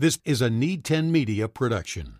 This is a Need 10 Media production.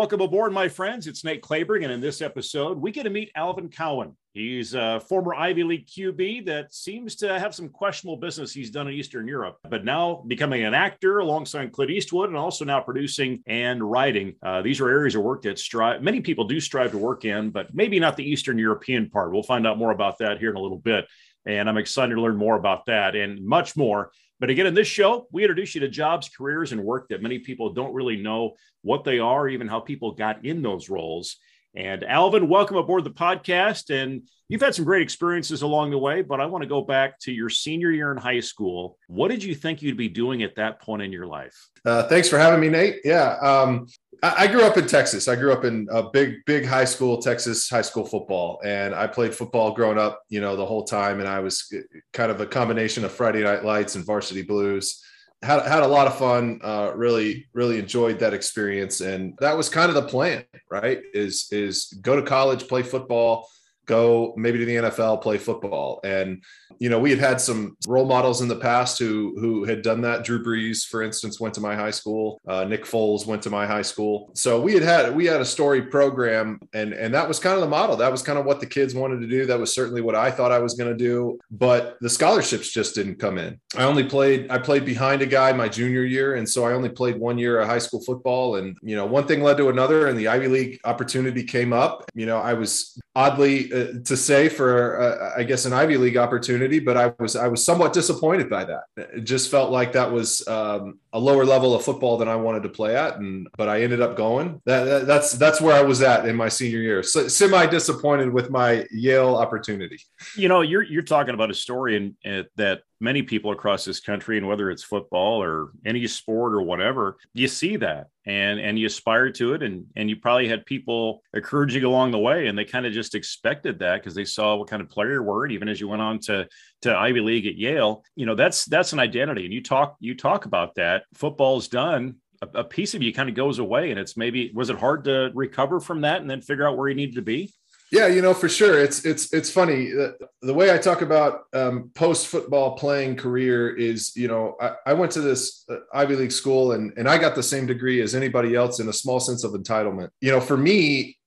Welcome aboard, my friends. It's Nate Clayberg, and in this episode, we get to meet Alvin Cowan. He's a former Ivy League QB that seems to have some questionable business he's done in Eastern Europe, but now becoming an actor alongside Clint Eastwood and also now producing and writing. Uh, these are areas of work that many people do strive to work in, but maybe not the Eastern European part. We'll find out more about that here in a little bit. And I'm excited to learn more about that and much more. But again, in this show, we introduce you to jobs, careers, and work that many people don't really know what they are, even how people got in those roles. And Alvin, welcome aboard the podcast. And you've had some great experiences along the way, but I want to go back to your senior year in high school. What did you think you'd be doing at that point in your life? Uh, thanks for having me, Nate. Yeah. Um, I, grew up in Texas. I grew up in a big, big high school, Texas high school football. And I played football growing up, you know, the whole time. And I was kind of a combination of Friday Night Lights and Varsity Blues had had a lot of fun. Uh, really, really enjoyed that experience, and that was kind of the plan, right? Is is go to college, play football, go maybe to the NFL, play football. And you know, we had had some role models in the past who who had done that. Drew Brees, for instance, went to my high school. Uh, Nick Foles went to my high school. So we had had we had a story program, and and that was kind of the model. That was kind of what the kids wanted to do. That was certainly what I thought I was going to do. But the scholarships just didn't come in. I only played I played behind a guy my junior year, and so I only played one year of high school football. And you know, one thing led to another, and the Ivy League opportunity came up. You know, I was oddly uh, to say for uh, I guess an Ivy League opportunity, but I was I was somewhat disappointed by that. It just felt like that was um, a lower level of football than I wanted to play at, and but I ended up going. That, that that's that's where I was at in my senior year. So, semi disappointed with my Yale opportunity. You know, you're you're talking about a story in that many people across this country and whether it's football or any sport or whatever you see that and and you aspire to it. And and you probably had people encouraging along the way and they kind of just expected that because they saw what kind of player you were. And even as you went on to to Ivy League at Yale you know that's that's an identity. And you talk you talk about that. Football's done. A, a piece of you kind of goes away and it's maybe was it hard to recover from that and then figure out where you needed to be yeah, you know, for sure. It's it's it's funny. The, the way I talk about um, post football playing career is, you know, I, I went to this uh, Ivy League school and and I got the same degree as anybody else in a small sense of entitlement. You know, for me,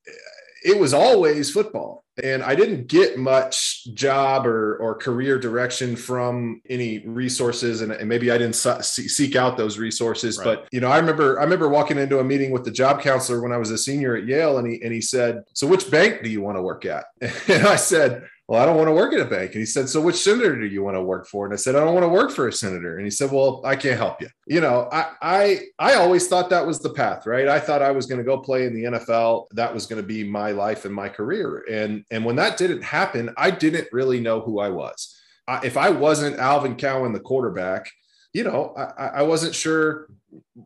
it was always football and I didn't get much job or or career direction from any resources, and, and maybe I didn't seek out those resources. Right. But you know, I remember I remember walking into a meeting with the job counselor when I was a senior at Yale, and he and he said, "So which bank do you want to work at?" And I said, well, I don't want to work at a bank. And he said, so which senator do you want to work for? And I said, I don't want to work for a senator. And he said, well, I can't help you. You know, I, I, I always thought that was the path, right? I thought I was going to go play in the NFL. That was going to be my life and my career. And, and when that didn't happen, I didn't really know who I was. I, if I wasn't Alvin Cowan, the quarterback, you know, I, I wasn't sure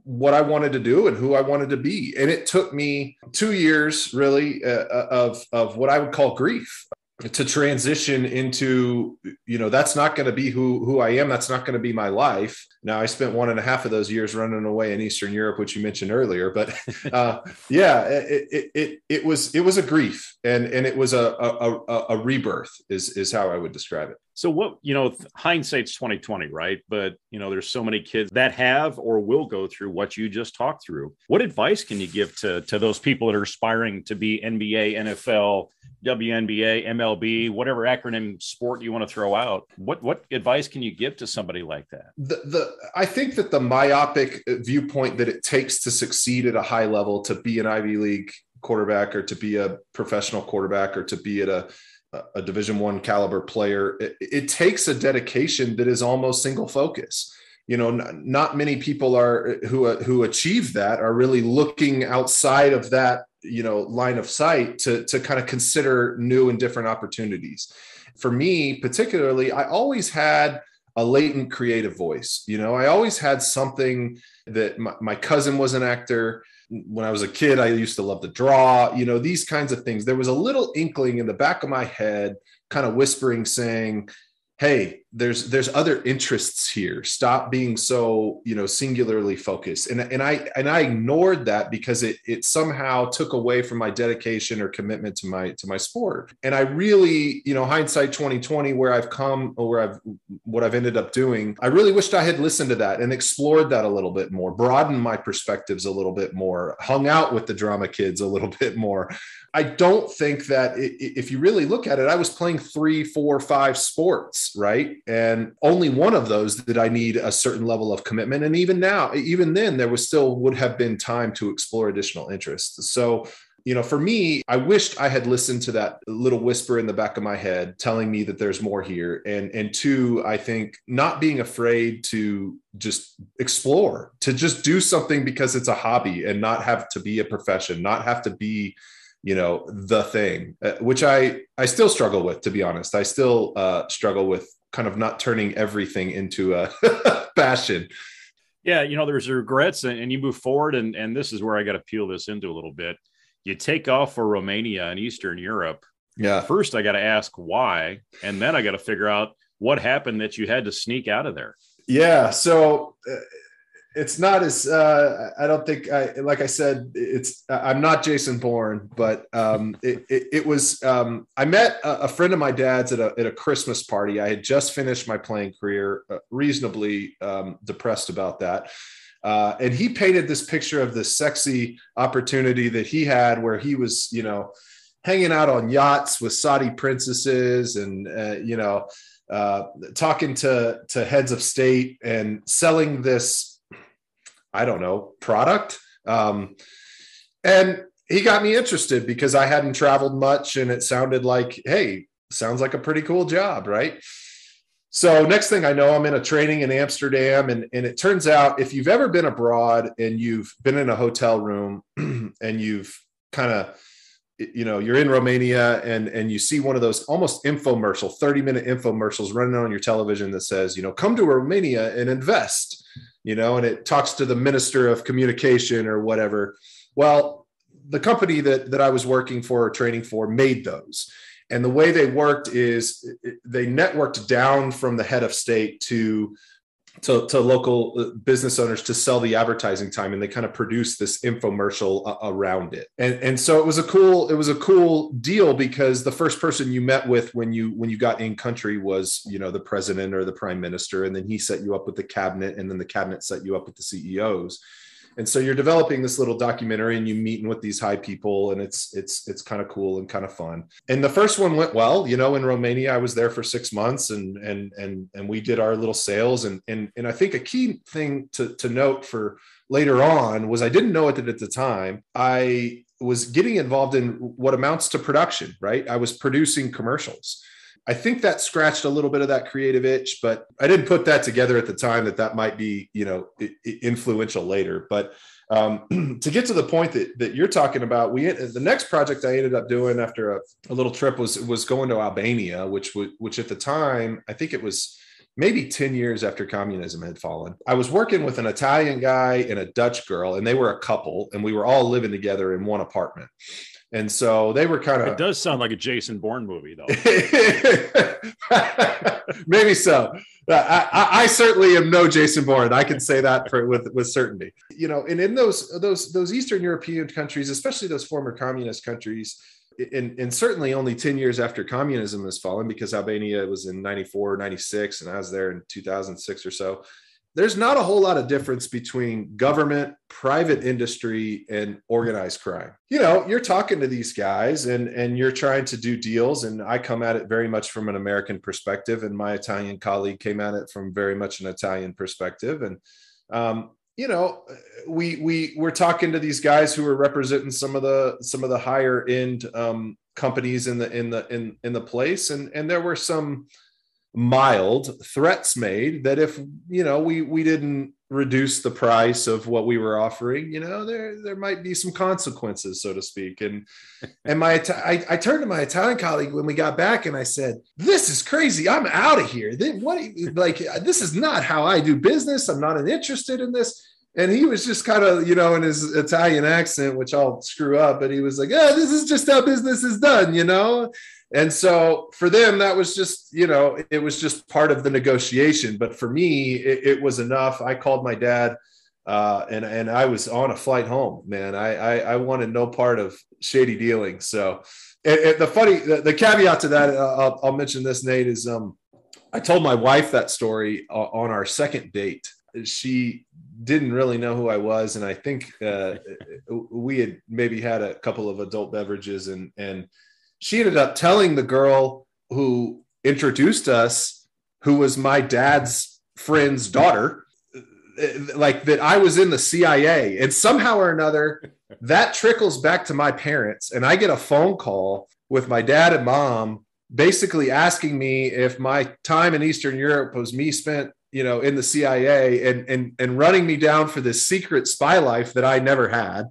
what I wanted to do and who I wanted to be. And it took me two years really uh, of, of what I would call grief to transition into you know that's not going to be who who i am. That's not going to be my life now i spent one and a half of those years running away in eastern europe which you mentioned earlier but uh, yeah it, it, it it was it was a grief and and it was a a, a, a rebirth is is how i would describe it so what you know, hindsight's twenty twenty, right? But you know, there's so many kids that have or will go through what you just talked through. What advice can you give to to those people that are aspiring to be NBA, NFL, WNBA, MLB, whatever acronym sport you want to throw out? What what advice can you give to somebody like that? The the I think that the myopic viewpoint that it takes to succeed at a high level, to be an Ivy League quarterback, or to be a professional quarterback, or to be at a a division one caliber player it, it, takes a dedication that is almost single focus. You know n- not many people are who who achieve that are really looking outside of that you know line of sight to to kind of consider new and different opportunities. For me particularly i always had a latent creative voice you know i always had something that my, my cousin was an actor when I was a kid, I used to love to draw, you know, these kinds of things. There was a little inkling in the back of my head, kind of whispering, saying, hey there's there's other interests here. Stop being so you know singularly focused. And and i and i ignored that because it it somehow took away from my dedication or commitment to my to my sport. And i really you know hindsight 2020 where i've come or where i've what i've ended up doing i really wished i had listened to that and explored that a little bit more broadened my perspectives a little bit more hung out with the drama kids a little bit more I don't think that if you really look at it, I was playing three, four, five sports, right? And only one of those did I need a certain level of commitment. And even now, even then, there was still would have been time to explore additional interests. So, you know, for me, I wished I had listened to that little whisper in the back of my head telling me that there's more here. And and two, I think not being afraid to just explore, to just do something because it's a hobby and not have to be a profession, not have to be you know the thing uh, which i i still struggle with to be honest. I still uh struggle with kind of not turning everything into a passion. Yeah you know there's regrets and, and you move forward and and this is where i got to peel this into a little bit. You take off for romania and eastern europe. Yeah. First i got to ask why and then i got to figure out what happened that you had to sneak out of there. Yeah so uh, it's not as uh, I don't think I like I said it's I'm not Jason Bourne, but um, it, it, it, was um, I met a, a, friend of my dad's at a, at a Christmas party. I had just finished my playing career, uh, reasonably um, depressed about that. Uh, and he painted this picture of this sexy opportunity that he had where he was, you know, hanging out on yachts with Saudi princesses and, uh, you know, uh, talking to, to heads of state and selling this I don't know, product. Um, and he got me interested because I hadn't traveled much and it sounded like, hey, sounds like a pretty cool job, right? So next thing I know, I'm in a training in Amsterdam, and, and it turns out if you've ever been abroad and you've been in a hotel room and you've kind of you know you're in romania and and you see one of those almost infomercial 30 minute infomercials running on your television that says you know come to romania and invest you know, and it talks to the minister of communication or whatever. Well, the company that that I was working for or training for made those. And the way they worked is they networked down from the head of state to to, to local uh, business owners to sell the advertising time and they kind of produced this infomercial around it. And and so it was a cool it was a cool deal because the first person you met with when you when you got in country was you know the president or the prime minister and then he set you up with the cabinet and then the cabinet set you up with the ceos and so you're developing this little documentary and you're meeting with these high people and it's it's it's kind of cool and kind of fun. And the first one went well you know in romania i was there for six months and and and and we did our little sales. And and and i think a key thing to to note for later on was i didn't know it at the time. I was getting involved in what amounts to production right? I was producing commercials I think that scratched a little bit of that creative itch, but I didn't put that together at the time that that might be, you know, influential later. But um, to get to the point that, that you're talking about, we the next project I ended up doing after a, a little trip was was going to Albania, which which at the time I think it was maybe 10 years after communism had fallen. I was working with an Italian guy and a Dutch girl, and they were a couple, and we were all living together in one apartment. And so they were kind of. It does sound like a Jason Bourne movie, though. Maybe so. Uh, I, I, I, certainly am no Jason Bourne. I can say that for, with with certainty. You know, and in those those those Eastern European countries, especially those former communist countries, and, and certainly only 10 years after communism has fallen, because Albania was in 94, 96, and I was there in 2006 or so there's not a whole lot of difference between government, private industry, and organized crime. You know, you're talking to these guys and and you're trying to do deals, and I come at it very much from an American perspective, and my Italian colleague came at it from very much an Italian perspective, and um, you know, we we we're talking to these guys who are representing some of the some of the higher end um, companies in the in the in in the place, and and there were some mild threats made that if you know we we didn't reduce the price of what we were offering you know there there might be some consequences so to speak. And and my I, I turned to my italian colleague when we got back and i said this is crazy. I'm out of here. Then what like this is not how i do business. I'm not interested in this. And he was just kind of you know in his italian accent which i'll screw up but he was like oh this is just how business is done you know and so for them that was just you know it was just part of the negotiation. But for me it, it was enough. I called my dad uh, and and i was on a flight home man. I, I, I wanted no part of shady dealing so the funny the, the, caveat to that uh, I'll, I'll, mention this nate is um i told my wife that story uh, on our second date. She didn't really know who I was, and I think uh, we had maybe had a couple of adult beverages, and and she ended up telling the girl who introduced us, who was my dad's friend's daughter, like that I was in the CIA, and somehow or another that trickles back to my parents, and I get a phone call with my dad and mom basically asking me if my time in Eastern Europe was me spent you know, in the CIA and and and running me down for this secret spy life that I never had.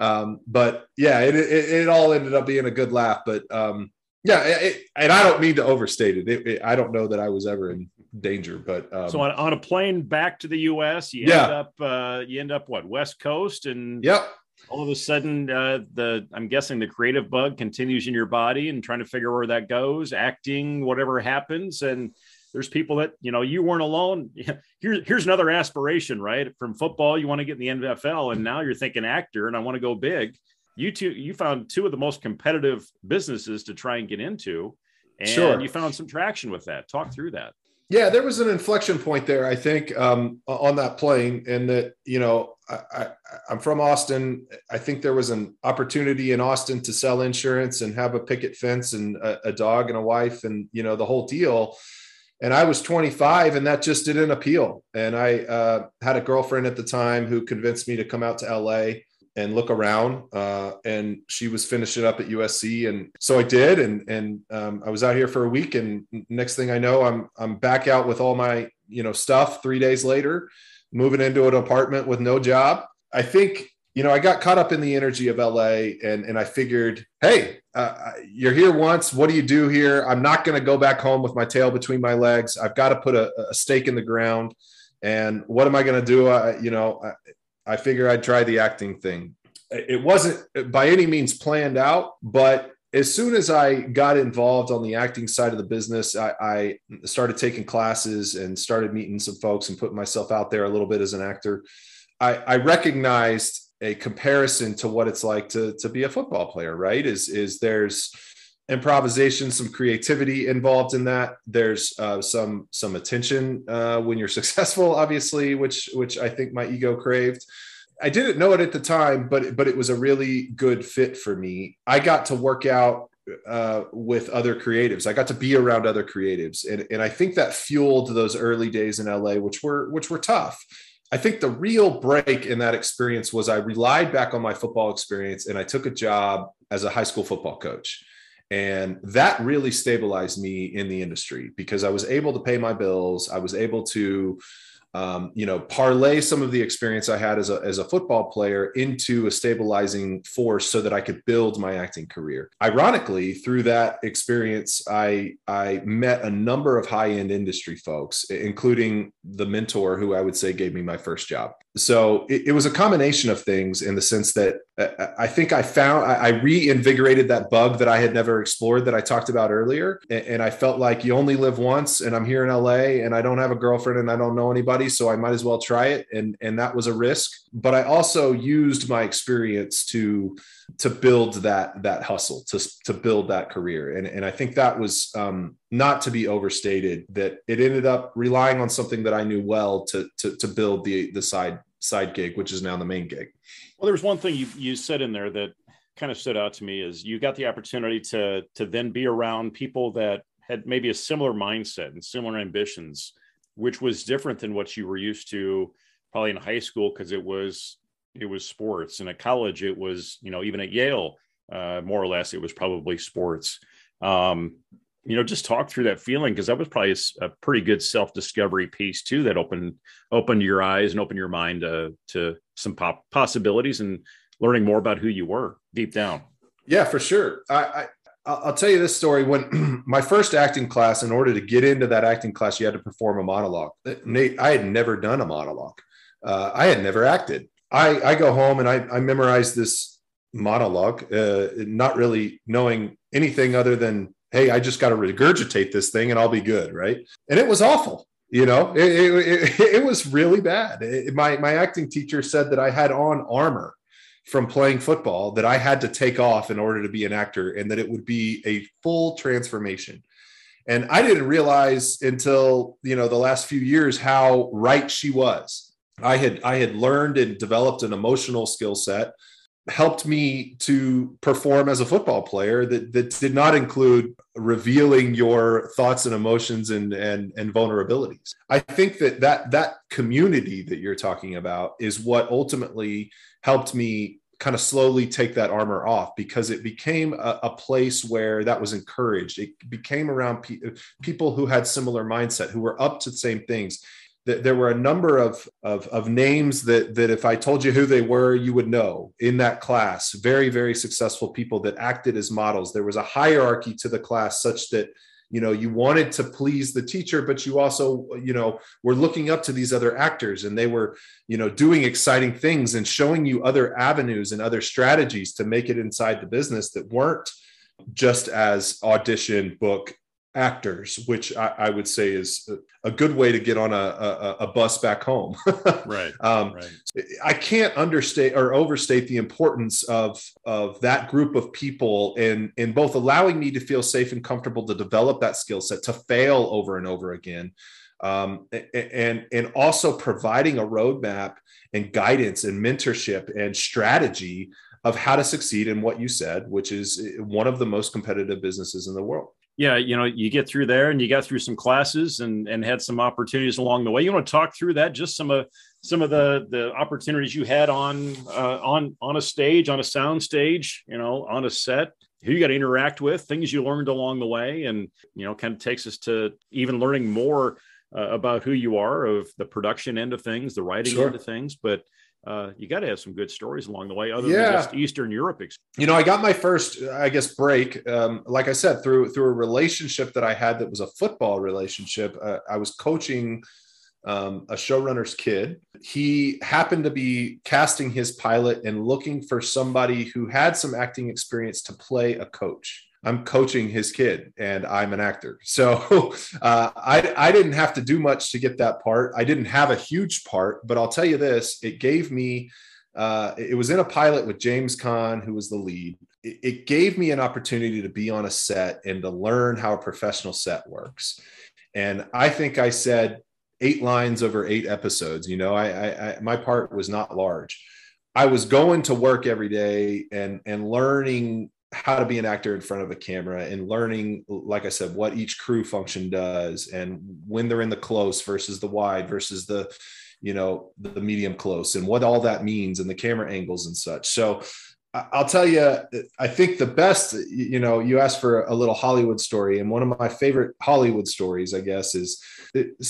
Um, but yeah, it, it, it all ended up being a good laugh. But um, yeah, it, and I don't mean to overstate it. I don't know that I was ever in danger, but um, so on, on a plane back to the U.S., you yeah. end up uh, you end up what West Coast, and yep. All of a sudden, uh, the I'm guessing the creative bug continues in your body and trying to figure where that goes, acting, whatever happens, and there's people that you know you weren't alone. Here, here's another aspiration right? From football you want to get in the nfl and now you're thinking actor and i want to go big. You two you found two of the most competitive businesses to try and get into and sure. you found some traction with that. Talk through that. Yeah there was an inflection point there i think um, on that plane and that you know I, I, i'm from austin. I think there was an opportunity in austin to sell insurance and have a picket fence and a, a dog and a wife and you know the whole deal and I was 25 and that just didn't appeal. And I uh, had a girlfriend at the time who convinced me to come out to LA and look around. Uh, and she was finishing up at USC. And so I did. And, and um, I was out here for a week. And next thing I know, I'm, I'm back out with all my, you know, stuff three days later, moving into an apartment with no job. I think you know, I got caught up in the energy of LA and, and I figured, hey, uh, you're here once. What do you do here? I'm not going to go back home with my tail between my legs. I've got to put a, a stake in the ground. And what am I going to do? I, you know, I, I figure I'd try the acting thing. It wasn't by any means planned out, but as soon as I got involved on the acting side of the business, I, I started taking classes and started meeting some folks and putting myself out there a little bit as an actor. I, I recognized a comparison to what it's like to to be a football player right? Is is there's improvisation some creativity involved in that. There's uh, some some attention uh, when you're successful obviously which which i think my ego craved. I didn't know it at the time but but it was a really good fit for me. I got to work out uh, with other creatives. I got to be around other creatives, and, and I think that fueled those early days in LA, which were which were tough. I think the real break in that experience was I relied back on my football experience and I took a job as a high school football coach. And that really stabilized me in the industry because I was able to pay my bills. I was able to um, you know, parlay some of the experience I had as a, as a football player into a stabilizing force so that I could build my acting career. Ironically, through that experience, I, I met a number of high end industry folks, including the mentor who I would say gave me my first job. So it, it was a combination of things in the sense that uh, I think I found, I, reinvigorated that bug that I had never explored that I talked about earlier. And, and I felt like you only live once and I'm here in LA and I don't have a girlfriend and I don't know anybody so I might as well try it. And and that was a risk. But I also used my experience to to build that that hustle, to to build that career. And and I think that was um, not to be overstated. That it ended up relying on something that I knew well to to to build the the side side gig, which is now the main gig. Well, there was one thing you you said in there that kind of stood out to me is you got the opportunity to to then be around people that had maybe a similar mindset and similar ambitions which was different than what you were used to probably in high school because it was it was sports and at college it was you know even at yale uh, more or less it was probably sports um, you know just talk through that feeling because that was probably a, a pretty good self-discovery piece too that opened opened your eyes and opened your mind uh, to some pop possibilities and learning more about who you were deep down yeah for sure I, I I'll tell you this story. When my first acting class, in order to get into that acting class, you had to perform a monologue. Nate, I had never done a monologue. Uh, I had never acted. I, I go home and I, I memorize this monologue, uh, not really knowing anything other than hey, I just got to regurgitate this thing and I'll be good, right? And it was awful. You know, it, it, it, it was really bad. my my acting teacher said that I had on armor from playing football that I had to take off in order to be an actor, and that it would be a full transformation. And I didn't realize until you know the last few years how right she was. I had I had learned and developed an emotional skill set helped me to perform as a football player that, that did not include revealing your thoughts and emotions and, and, and vulnerabilities. I think that, that that community that you're talking about is what ultimately helped me kind of slowly take that armor off because it became a, a place where that was encouraged. It became around pe- people who had similar mindset, who were up to the same things there were a number of, of, of names that, that if I told you who they were, you would know in that class. Very, very successful people that acted as models. There was a hierarchy to the class such that you know you wanted to please the teacher but you also you know were looking up to these other actors and they were you know doing exciting things and showing you other avenues and other strategies to make it inside the business that weren't just as audition book actors, which I, I, would say is a good way to get on a, a, a bus back home. right. Um, right. I can't understate or overstate the importance of of that group of people in in both allowing me to feel safe and comfortable to develop that skill set, to fail over and over again, um, and and also providing a roadmap and guidance and mentorship and strategy of how to succeed in what you said, which is one of the most competitive businesses in the world yeah, you know, you get through there and you got through some classes and and had some opportunities along the way. You want to talk through that? Just some of some of the the opportunities you had on uh, on on a stage, on a sound stage, you know, on a set. Who you got to interact with, things you learned along the way, and you know, kind of takes us to even learning more uh, about who you are, of the production end of things, the writing sure. end of things, but uh, you got to have some good stories along the way, other yeah. than just Eastern Europe. You know, I got my first, I guess, break. Um, like I said, through through a relationship that I had that was a football relationship. Uh, I was coaching um, a showrunner's kid. He happened to be casting his pilot and looking for somebody who had some acting experience to play a coach. I'm coaching his kid and I'm an actor. So uh, I, I didn't have to do much to get that part. I didn't have a huge part, but I'll tell you this it gave me, uh, it was in a pilot with James Caan, who was the lead. It, it gave me an opportunity to be on a set and to learn how a professional set works. And I think I said eight lines over eight episodes. You know, I, I, I my part was not large. I was going to work every day and and learning how to be an actor in front of a camera and learning like i said what each crew function does and when they're in the close versus the wide versus the you know the medium close and what all that means and the camera angles and such. So I'll tell you, I think the best, you know, you asked for a little Hollywood story. And one of my favorite Hollywood stories, I guess, is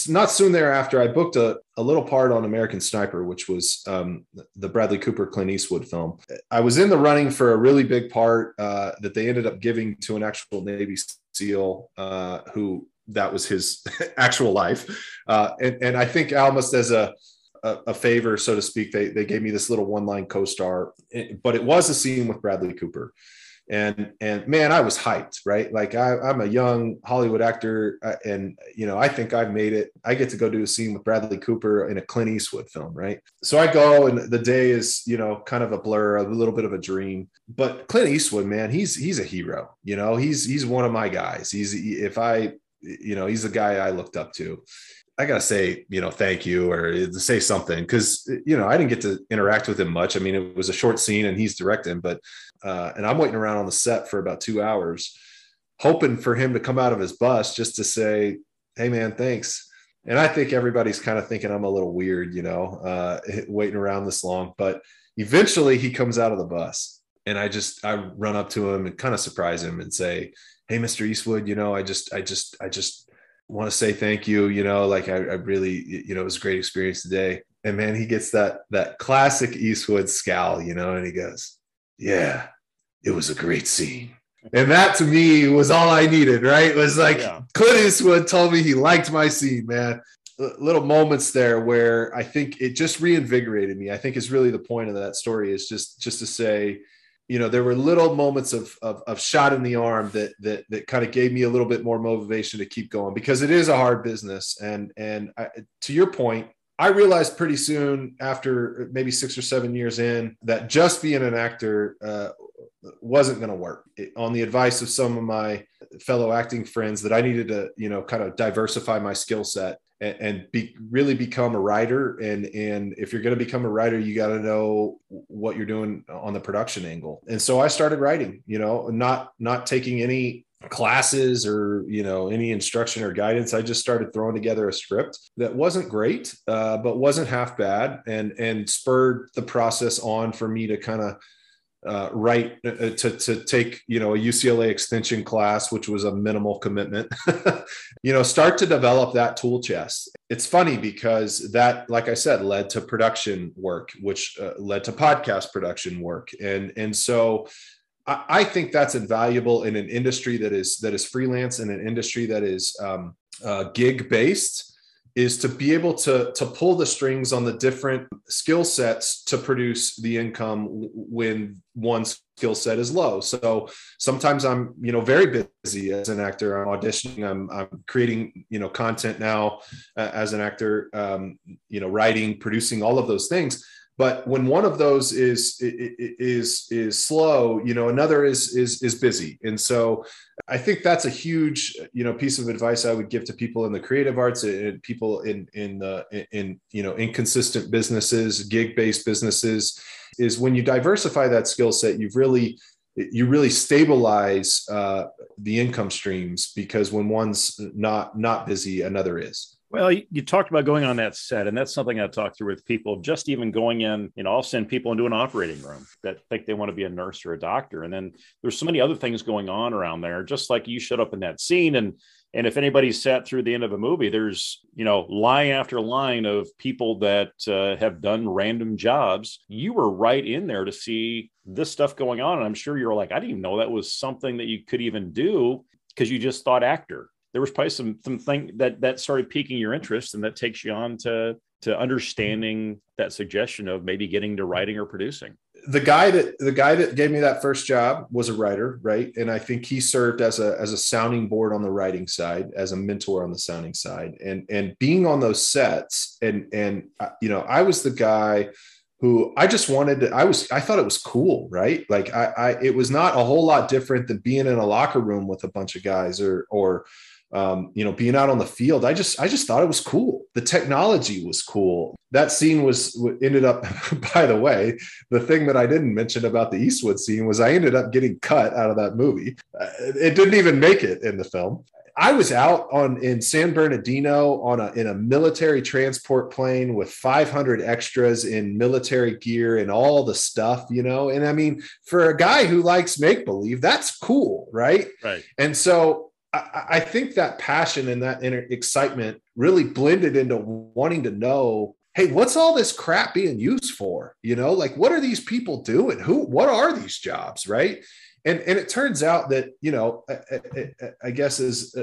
not soon thereafter, I booked a, a little part on American Sniper, which was um, the Bradley Cooper Clint Eastwood film. I was in the running for a really big part uh, that they ended up giving to an actual Navy SEAL uh, who that was his actual life. Uh, and, and I think almost as a, a, a, favor, so to speak. They they gave me this little one line co-star, but it was a scene with Bradley Cooper, and and man, I was hyped, right? Like I, am a young Hollywood actor, uh, and you know I think I've made it. I get to go do a scene with Bradley Cooper in a Clint Eastwood film, right? So I go, and the day is you know kind of a blur, a little bit of a dream. But Clint Eastwood, man, he's he's a hero. You know, he's he's one of my guys. He's if I you know he's the guy I looked up to I gotta say, you know, thank you or say something because you know I didn't get to interact with him much. I mean, it was a short scene and he's directing, but uh, and I'm waiting around on the set for about two hours, hoping for him to come out of his bus just to say, "Hey, man, thanks." And I think everybody's kind of thinking I'm a little weird, you know, uh, waiting around this long. But eventually, he comes out of the bus, and I just I run up to him and kind of surprise him and say, "Hey, Mr. Eastwood, you know, I just I just I just." Want to say thank you. You know, like I, I, really, you know, it was a great experience today. And man, he gets that that classic Eastwood scowl, you know, and he goes, "Yeah, it was a great scene." And that to me was all I needed. Right? It was like yeah. Clint Eastwood told me he liked my scene, man. Little moments there where I think it just reinvigorated me. I think is really the point of that story is just just to say you know there were little moments of, of, of shot in the arm that that that kind of gave me a little bit more motivation to keep going because it is a hard business and and I, to your point I realized pretty soon after maybe six or seven years in that just being an actor uh, wasn't going to work. It, on the advice of some of my fellow acting friends, that I needed to, you know, kind of diversify my skill set and, and be, really become a writer. And and if you're going to become a writer, you got to know what you're doing on the production angle. And so I started writing. You know, not not taking any classes or you know any instruction or guidance i just started throwing together a script that wasn't great uh, but wasn't half bad and and spurred the process on for me to kind of uh, write uh, to, to take you know a ucla extension class which was a minimal commitment you know start to develop that tool chest. It's funny because that like i said led to production work which uh, led to podcast production work. And and so I, I think that's invaluable in an industry that is that is freelance in an industry that is um, uh, gig based is to be able to to pull the strings on the different skill sets to produce the income when one skill set is low. So sometimes i'm you know very busy as an actor. I'm auditioning. I'm, I'm creating you know content now uh, as an actor um, you know writing producing all of those things but when one of those is is is slow you know another is is is busy. And so i think that's a huge you know piece of advice i would give to people in the creative arts and people in in the in you know inconsistent businesses gig based businesses is when you diversify that skill set you've really you really stabilize uh, the income streams because when one's not not busy another is well, you, talked about going on that set, and that's something I talk through with people. Just even going in, you know, I'll send people into an operating room that think they want to be a nurse or a doctor, and then there's so many other things going on around there. Just like you showed up in that scene, and and if anybody's sat through the end of a movie, there's you know line after line of people that uh, have done random jobs. You were right in there to see this stuff going on, and I'm sure you're like, I didn't even know that was something that you could even do because you just thought actor there was probably some some thing that that started piquing your interest and that takes you on to to understanding that suggestion of maybe getting to writing or producing. The guy that the guy that gave me that first job was a writer right? And i think he served as a as a sounding board on the writing side as a mentor on the sounding side. And and being on those sets and and uh, you know i was the guy who I just wanted to, I was, I thought it was cool, right? Like I, I, it was not a whole lot different than being in a locker room with a bunch of guys or, or, um, you know, being out on the field, I just I just thought it was cool. The technology was cool. That scene was ended up. By the way, the thing that I didn't mention about the Eastwood scene was I ended up getting cut out of that movie. Uh, it didn't even make it in the film. I was out on in San Bernardino on a in a military transport plane with 500 extras in military gear and all the stuff, you know. And I mean, for a guy who likes make believe, that's cool, right? Right. And so I, I think that passion and that inner excitement really blended into wanting to know hey what's all this crap being used for? You know like what are these people doing? Who what are these jobs right? And and it turns out that you know i, I, I guess as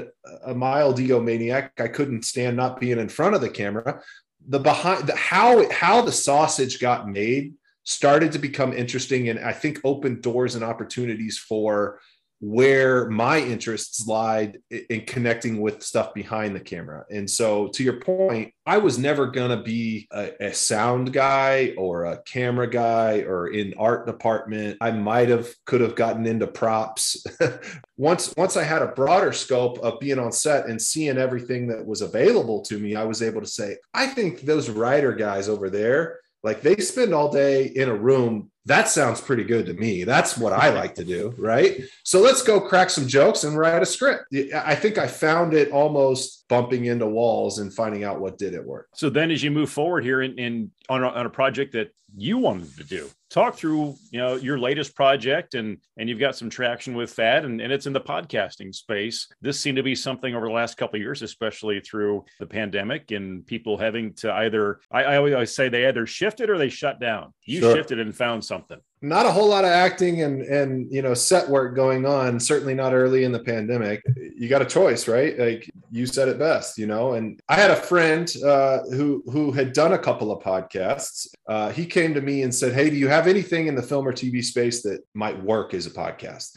a, mild egomaniac i couldn't stand not being in front of the camera. The behind the how how the sausage got made started to become interesting and i think opened doors and opportunities for where my interests lied in connecting with stuff behind the camera. And so, to your point, I was never going to be a, a, sound guy or a camera guy or in art department. I might have could have gotten into props. once once I had a broader scope of being on set and seeing everything that was available to me, I was able to say, I think those writer guys over there like they spend all day in a room. That sounds pretty good to me. That's what I like to do. Right. So let's go crack some jokes and write a script. I think I found it almost bumping into walls and finding out what did it work. So then as you move forward here in, in on, a, on a project that you wanted to do, talk through you know your latest project and and you've got some traction with that and, and it's in the podcasting space this seemed to be something over the last couple years especially through the pandemic and people having to either I, I always say they either shifted or they shut down you sure. shifted and found something not a whole lot of acting and and you know set work going on certainly not early in the pandemic you got a choice, right? Like you said it best, you know. And I had a friend uh, who who had done a couple of podcasts. Uh, he came to me and said, "Hey, do you have anything in the film or TV space that might work as a podcast?"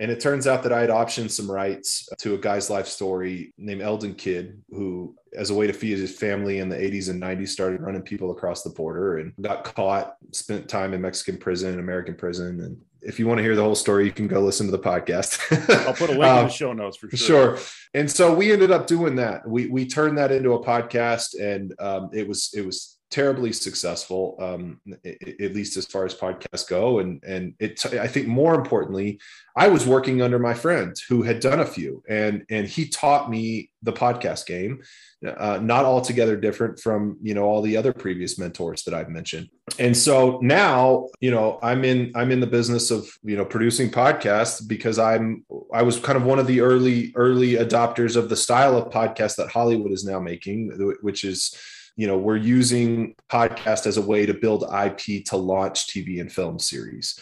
And it turns out that I had optioned some rights to a guy's life story named Eldon Kidd, who, as a way to feed his family in the 80s and 90s, started running people across the border and got caught, spent time in Mexican prison, American prison. And if you want to hear the whole story, you can go listen to the podcast. I'll put a link um, in the show notes for sure. Sure. And so we ended up doing that. We we turned that into a podcast, and um, it was it was terribly successful, um, at least as far as podcasts go. And and it, I think more importantly, I was working under my friend who had done a few, and and he taught me the podcast game, uh, not altogether different from you know all the other previous mentors that I've mentioned. And so now you know I'm in I'm in the business of you know producing podcasts because I'm I was kind of one of the early early adopters of the style of podcast that Hollywood is now making, which is you know we're using podcast as a way to build ip to launch tv and film series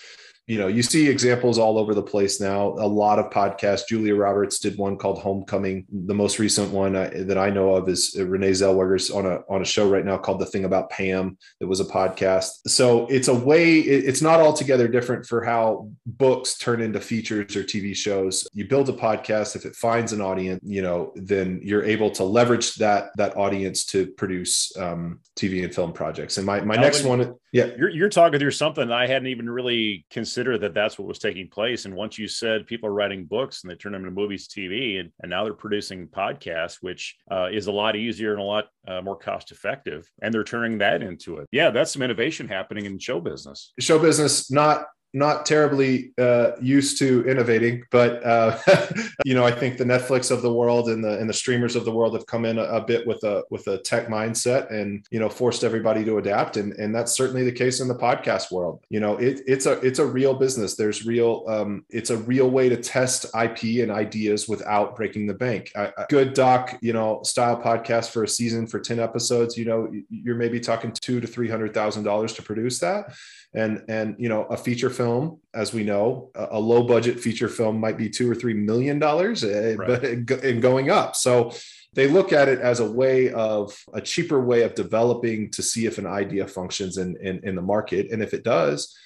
you know, you see examples all over the place now. A lot of podcasts. Julia Roberts did one called Homecoming. The most recent one I, that I know of is Renee Zellweger's on a on a show right now called The Thing About Pam. It was a podcast. So it's a way. It's not altogether different for how books turn into features or TV shows. You build a podcast. If it finds an audience, you know, then you're able to leverage that that audience to produce um, TV and film projects. And my my next one, yeah, you're you're talking through something I hadn't even really considered consider that that's what was taking place. And once you said people are writing books and they turn them into movies, TV, and, and now they're producing podcasts, which uh, is a lot easier and a lot uh, more cost effective. And they're turning that into it. Yeah, that's some innovation happening in show business. Show business, not not terribly uh, used to innovating, but uh, you know, I think the Netflix of the world and the and the streamers of the world have come in a, a, bit with a with a tech mindset and you know forced everybody to adapt, and and that's certainly the case in the podcast world. You know, it, it's a it's a real business. There's real um, it's a real way to test IP and ideas without breaking the bank. A, a good doc, you know, style podcast for a season for ten episodes. You know, you're maybe talking two to three hundred thousand dollars to produce that and and you know a feature film as we know a, low budget feature film might be two or three million dollars uh, right. but and going up so they look at it as a way of a cheaper way of developing to see if an idea functions in, in, in the market and if it does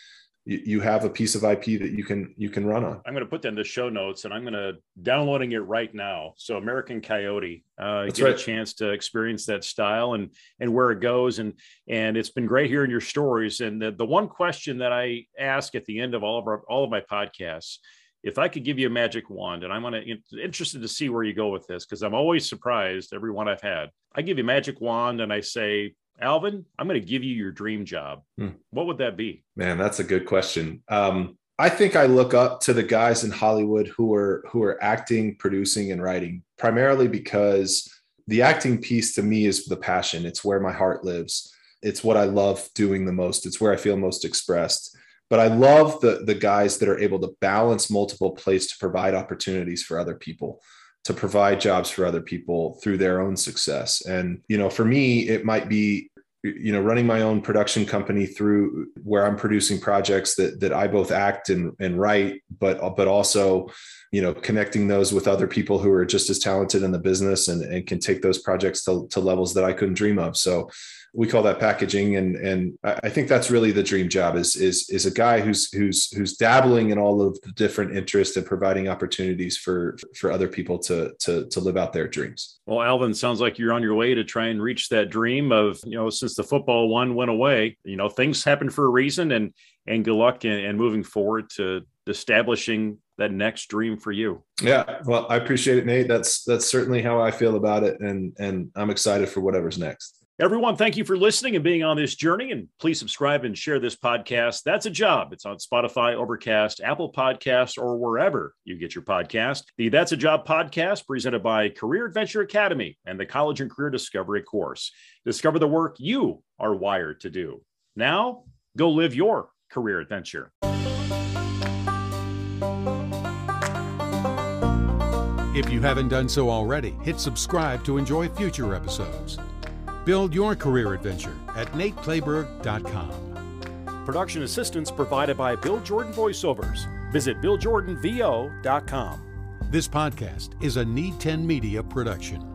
you, have a piece of IP that you can you can run on. I'm going to put that in the show notes, and I'm going to downloading it right now. So American Coyote, uh, get right. a chance to experience that style and and where it goes, and and it's been great hearing your stories. And the, the one question that I ask at the end of all of our all of my podcasts, if I could give you a magic wand, and I'm going to interested to see where you go with this because I'm always surprised every one I've had. I give you a magic wand, and I say Alvin, I'm going to give you your dream job. Hmm. What would that be? Man, that's a good question. Um, I think I look up to the guys in Hollywood who are who are acting, producing, and writing primarily because the acting piece to me is the passion. It's where my heart lives. It's what I love doing the most. It's where I feel most expressed. But I love the the guys that are able to balance multiple plays to provide opportunities for other people to provide jobs for other people through their own success. And, you know, for me, it might be you know running my own production company through where i'm producing projects that that i both act and, and write but but also you know connecting those with other people who are just as talented in the business and, and can take those projects to, to levels that i couldn't dream of so we call that packaging and and i think that's really the dream job is is is a guy who's who's who's dabbling in all of the different interests and providing opportunities for for other people to to to live out their dreams well alvin sounds like you're on your way to try and reach that dream of you know since the football one went away you know things happen for a reason and and good luck and, and moving forward to establishing that next dream for you. Yeah, well, I appreciate it, Nate. That's that's certainly how I feel about it, and and I'm excited for whatever's next. Everyone, thank you for listening and being on this journey. And please subscribe and share this podcast. That's a job. It's on Spotify, Overcast, Apple Podcasts, or wherever you get your podcast. The That's a Job podcast presented by Career Adventure Academy and the College and Career Discovery course. Discover the work you are wired to do. Now, go live your career adventure. If you haven't done so already, hit subscribe to enjoy future episodes. Build your career adventure at nateclayberg.com. Production assistance provided by Bill Jordan Voiceovers. Visit BillJordanVO.com. This podcast is a Need 10 Media production.